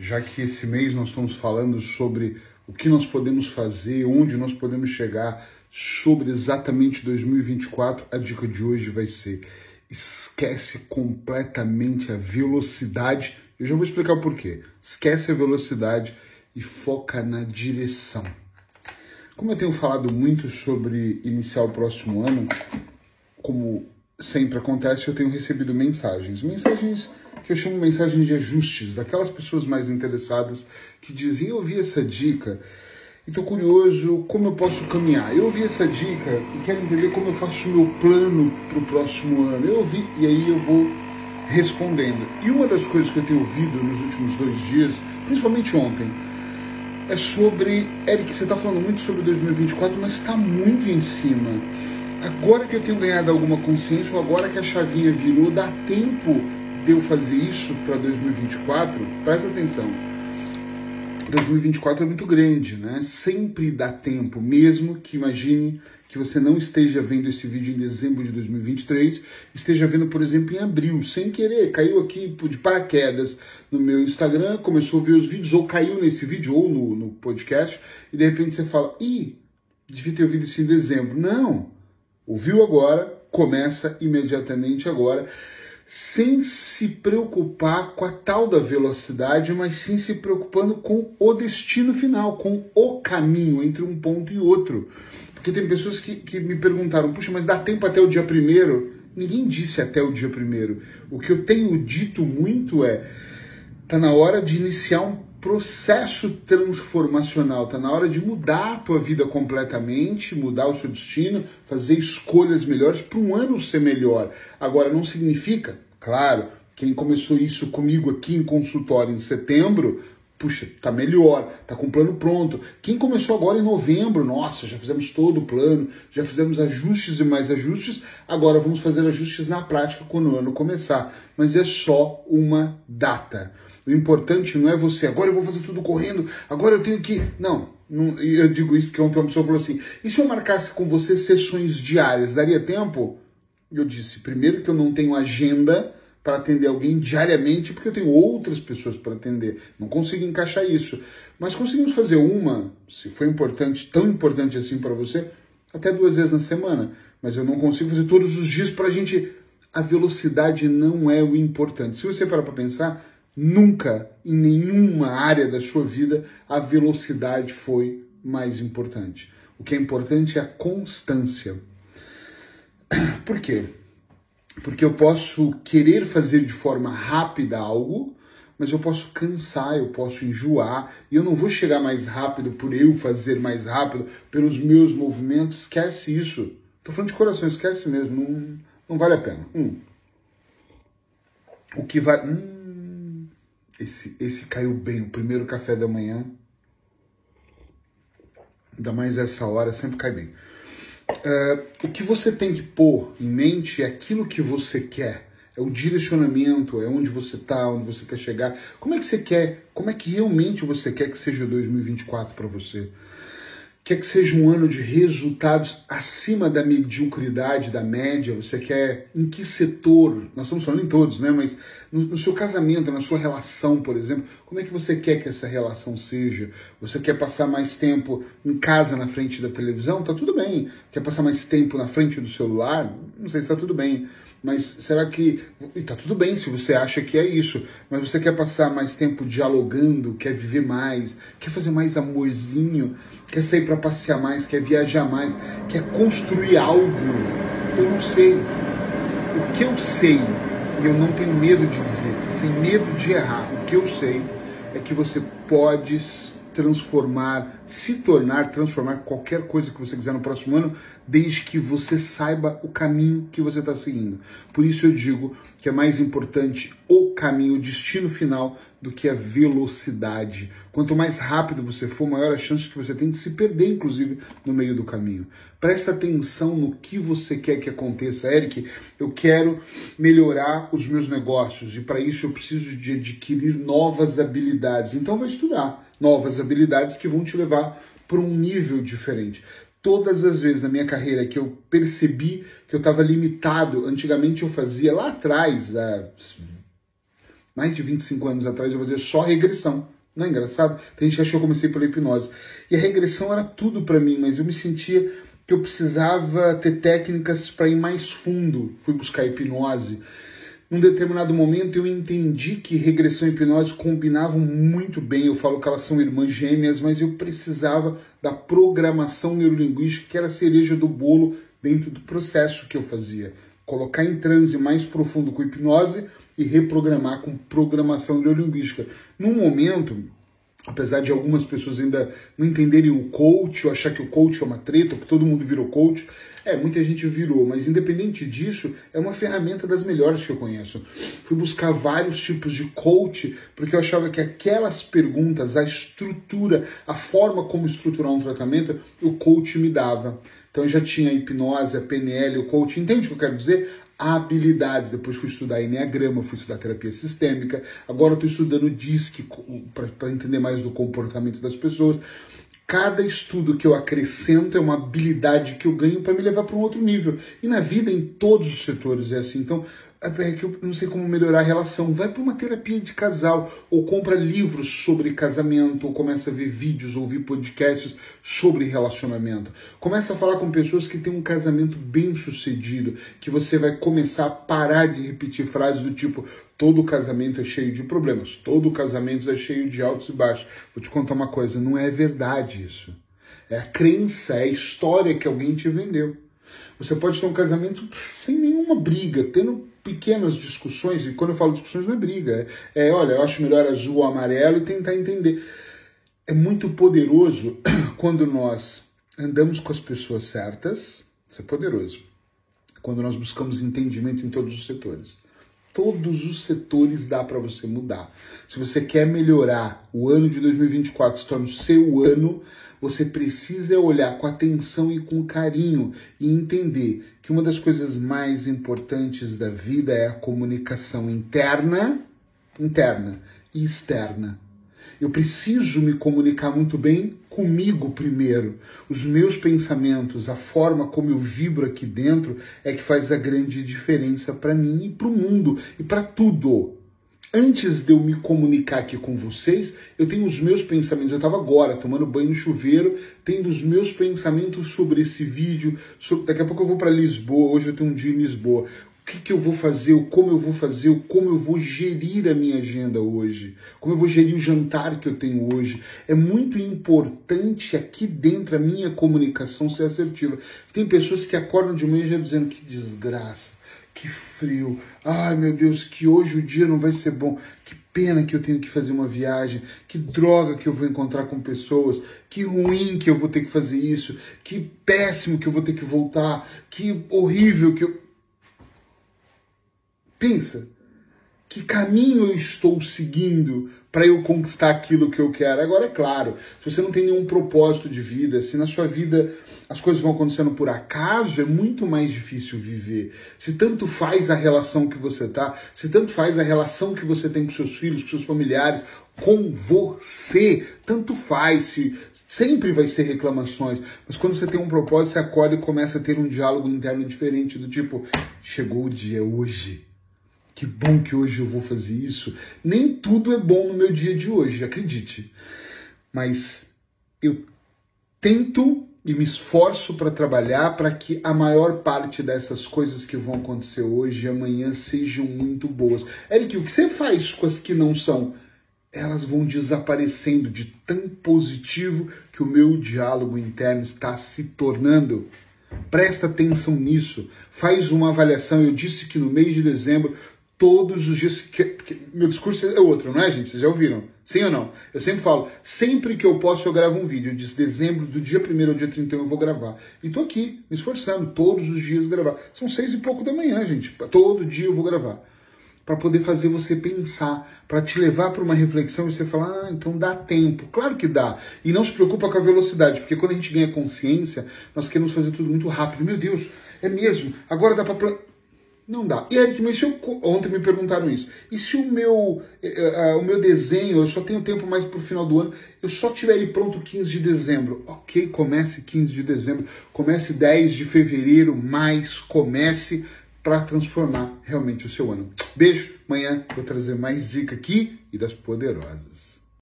já que esse mês nós estamos falando sobre o que nós podemos fazer, onde nós podemos chegar, sobre exatamente 2024, a dica de hoje vai ser: esquece completamente a velocidade. Eu já vou explicar o porquê. Esquece a velocidade e foca na direção. Como eu tenho falado muito sobre iniciar o próximo ano, como sempre acontece, eu tenho recebido mensagens. Mensagens que eu chamo mensagens de ajustes, daquelas pessoas mais interessadas que dizem: Eu ouvi essa dica e estou curioso como eu posso caminhar. Eu ouvi essa dica e quero entender como eu faço o meu plano para o próximo ano. Eu ouvi e aí eu vou respondendo. E uma das coisas que eu tenho ouvido nos últimos dois dias, principalmente ontem, é sobre. Eric, você está falando muito sobre 2024, mas está muito em cima. Agora que eu tenho ganhado alguma consciência, ou agora que a chavinha virou, dá tempo de eu fazer isso para 2024? Presta atenção. 2024 é muito grande, né? Sempre dá tempo, mesmo que imagine que você não esteja vendo esse vídeo em dezembro de 2023, esteja vendo, por exemplo, em abril, sem querer, caiu aqui de paraquedas no meu Instagram, começou a ver os vídeos, ou caiu nesse vídeo, ou no, no podcast, e de repente você fala, ih, devia ter ouvido isso em dezembro. Não, ouviu agora, começa imediatamente agora sem se preocupar com a tal da velocidade, mas sim se preocupando com o destino final, com o caminho entre um ponto e outro. Porque tem pessoas que, que me perguntaram, puxa, mas dá tempo até o dia primeiro? Ninguém disse até o dia primeiro. O que eu tenho dito muito é, tá na hora de iniciar um processo transformacional, tá na hora de mudar a tua vida completamente, mudar o seu destino, fazer escolhas melhores para um ano ser melhor. Agora não significa, claro, quem começou isso comigo aqui em consultório em setembro, puxa, tá melhor, tá com o plano pronto. Quem começou agora em novembro, nossa, já fizemos todo o plano, já fizemos ajustes e mais ajustes, agora vamos fazer ajustes na prática quando o ano começar. Mas é só uma data. O importante não é você, agora eu vou fazer tudo correndo, agora eu tenho que. Não, não eu digo isso porque ontem uma pessoa falou assim: e se eu marcasse com você sessões diárias, daria tempo? Eu disse: primeiro, que eu não tenho agenda para atender alguém diariamente, porque eu tenho outras pessoas para atender. Não consigo encaixar isso. Mas conseguimos fazer uma, se foi importante, tão importante assim para você, até duas vezes na semana. Mas eu não consigo fazer todos os dias para a gente. A velocidade não é o importante. Se você parar para pensar, Nunca, em nenhuma área da sua vida, a velocidade foi mais importante. O que é importante é a constância. Por quê? Porque eu posso querer fazer de forma rápida algo, mas eu posso cansar, eu posso enjoar, e eu não vou chegar mais rápido por eu fazer mais rápido, pelos meus movimentos. Esquece isso. Tô falando de coração, esquece mesmo. Não, não vale a pena. Hum. O que vai. Hum, esse, esse caiu bem, o primeiro café da manhã. Ainda mais essa hora, sempre cai bem. Uh, o que você tem que pôr em mente é aquilo que você quer. É o direcionamento, é onde você está, onde você quer chegar. Como é que você quer, como é que realmente você quer que seja 2024 para você? Quer que seja um ano de resultados acima da mediocridade, da média? Você quer em que setor? Nós estamos falando em todos, né? Mas no, no, seu casamento, na sua relação, por exemplo, como é que você quer que essa relação seja? Você quer passar mais tempo em casa na frente da televisão? Tá tudo bem. Quer passar mais tempo na frente do celular? Não sei se tá tudo bem. Mas será que. E tá tudo bem se você acha que é isso, mas você quer passar mais tempo dialogando, quer viver mais, quer fazer mais amorzinho, quer sair para passear mais, quer viajar mais, quer construir algo? Eu não sei. O que eu sei, e eu não tenho medo de dizer, sem medo de errar, o que eu sei é que você pode transformar, se tornar, transformar qualquer coisa que você quiser no próximo ano, desde que você saiba o caminho que você está seguindo. Por isso eu digo que é mais importante o caminho, o destino final, do que a velocidade. Quanto mais rápido você for, maior a chance que você tem de se perder, inclusive, no meio do caminho. Presta atenção no que você quer que aconteça. Eric, eu quero melhorar os meus negócios e para isso eu preciso de adquirir novas habilidades. Então vai estudar novas habilidades que vão te levar para um nível diferente. Todas as vezes na minha carreira que eu percebi que eu estava limitado, antigamente eu fazia lá atrás, há mais de 25 anos atrás, eu fazia só regressão. Não é engraçado? Tem gente que achou que eu comecei pela hipnose. E a regressão era tudo para mim, mas eu me sentia que eu precisava ter técnicas para ir mais fundo. Fui buscar hipnose. Num determinado momento eu entendi que regressão e hipnose combinavam muito bem. Eu falo que elas são irmãs gêmeas, mas eu precisava da programação neurolinguística, que era a cereja do bolo dentro do processo que eu fazia. Colocar em transe mais profundo com hipnose e reprogramar com programação neurolinguística. Num momento, apesar de algumas pessoas ainda não entenderem o coach, ou achar que o coach é uma treta, que todo mundo virou coach, é, muita gente virou, mas independente disso, é uma ferramenta das melhores que eu conheço. Fui buscar vários tipos de coach, porque eu achava que aquelas perguntas, a estrutura, a forma como estruturar um tratamento, o coach me dava. Então já tinha hipnose, a PNL, o coach, entende o que eu quero dizer? Habilidades. Depois fui estudar Enneagrama, fui estudar terapia sistêmica. Agora estou estudando DISC para entender mais do comportamento das pessoas. Cada estudo que eu acrescento é uma habilidade que eu ganho para me levar para um outro nível. E na vida, em todos os setores, é assim. Então, que eu não sei como melhorar a relação. Vai para uma terapia de casal, ou compra livros sobre casamento, ou começa a ver vídeos, ou ouvir podcasts sobre relacionamento. Começa a falar com pessoas que têm um casamento bem sucedido, que você vai começar a parar de repetir frases do tipo todo casamento é cheio de problemas, todo casamento é cheio de altos e baixos. Vou te contar uma coisa, não é verdade isso. É a crença, é a história que alguém te vendeu. Você pode ter um casamento sem nenhuma briga, tendo pequenas discussões, e quando eu falo discussões não é briga, é, é olha, eu acho melhor azul ou amarelo e tentar entender. É muito poderoso quando nós andamos com as pessoas certas, isso é poderoso. Quando nós buscamos entendimento em todos os setores. Todos os setores dá para você mudar. Se você quer melhorar o ano de 2024, se torna o seu ano, você precisa olhar com atenção e com carinho e entender que uma das coisas mais importantes da vida é a comunicação interna, interna e externa. Eu preciso me comunicar muito bem comigo primeiro. Os meus pensamentos, a forma como eu vibro aqui dentro é que faz a grande diferença para mim e para o mundo e para tudo antes de eu me comunicar aqui com vocês, eu tenho os meus pensamentos. Eu estava agora tomando banho no chuveiro, tendo os meus pensamentos sobre esse vídeo. Sobre... Daqui a pouco eu vou para Lisboa. Hoje eu tenho um dia em Lisboa. O que, que eu vou fazer, como eu vou fazer, como eu vou gerir a minha agenda hoje, como eu vou gerir o jantar que eu tenho hoje. É muito importante aqui dentro a minha comunicação ser assertiva. Tem pessoas que acordam de manhã já dizendo que desgraça que frio. Ai, meu Deus, que hoje o dia não vai ser bom. Que pena que eu tenho que fazer uma viagem. Que droga que eu vou encontrar com pessoas. Que ruim que eu vou ter que fazer isso. Que péssimo que eu vou ter que voltar. Que horrível que eu. Pensa. Que caminho eu estou seguindo para eu conquistar aquilo que eu quero? Agora, é claro, se você não tem nenhum propósito de vida, se na sua vida as coisas vão acontecendo por acaso, é muito mais difícil viver. Se tanto faz a relação que você tá, se tanto faz a relação que você tem com seus filhos, com seus familiares, com você, tanto faz, se sempre vai ser reclamações, mas quando você tem um propósito, você acorda e começa a ter um diálogo interno diferente do tipo, chegou o dia hoje. Que bom que hoje eu vou fazer isso. Nem tudo é bom no meu dia de hoje, acredite. Mas eu tento e me esforço para trabalhar para que a maior parte dessas coisas que vão acontecer hoje e amanhã sejam muito boas. Eric, o que você faz com as que não são? Elas vão desaparecendo de tão positivo que o meu diálogo interno está se tornando. Presta atenção nisso, faz uma avaliação. Eu disse que no mês de dezembro todos os dias. Que, meu discurso é outro, não é, gente? Vocês já ouviram? Sim ou não? Eu sempre falo, sempre que eu posso eu gravo um vídeo. De dezembro, do dia 1 ao dia 31 eu vou gravar. E tô aqui, me esforçando, todos os dias gravar. São seis e pouco da manhã, gente. Todo dia eu vou gravar. Para poder fazer você pensar, para te levar para uma reflexão e você falar, ah, então dá tempo. Claro que dá. E não se preocupa com a velocidade, porque quando a gente ganha consciência, nós queremos fazer tudo muito rápido. Meu Deus, é mesmo? Agora dá para não dá. E Eric, mas se eu, ontem me perguntaram isso. E se o meu, uh, o meu desenho, eu só tenho tempo mais para o final do ano, eu só tiver ele pronto 15 de dezembro. Ok, comece 15 de dezembro, comece 10 de fevereiro, mas comece para transformar realmente o seu ano. Beijo, amanhã vou trazer mais dica aqui e das poderosas.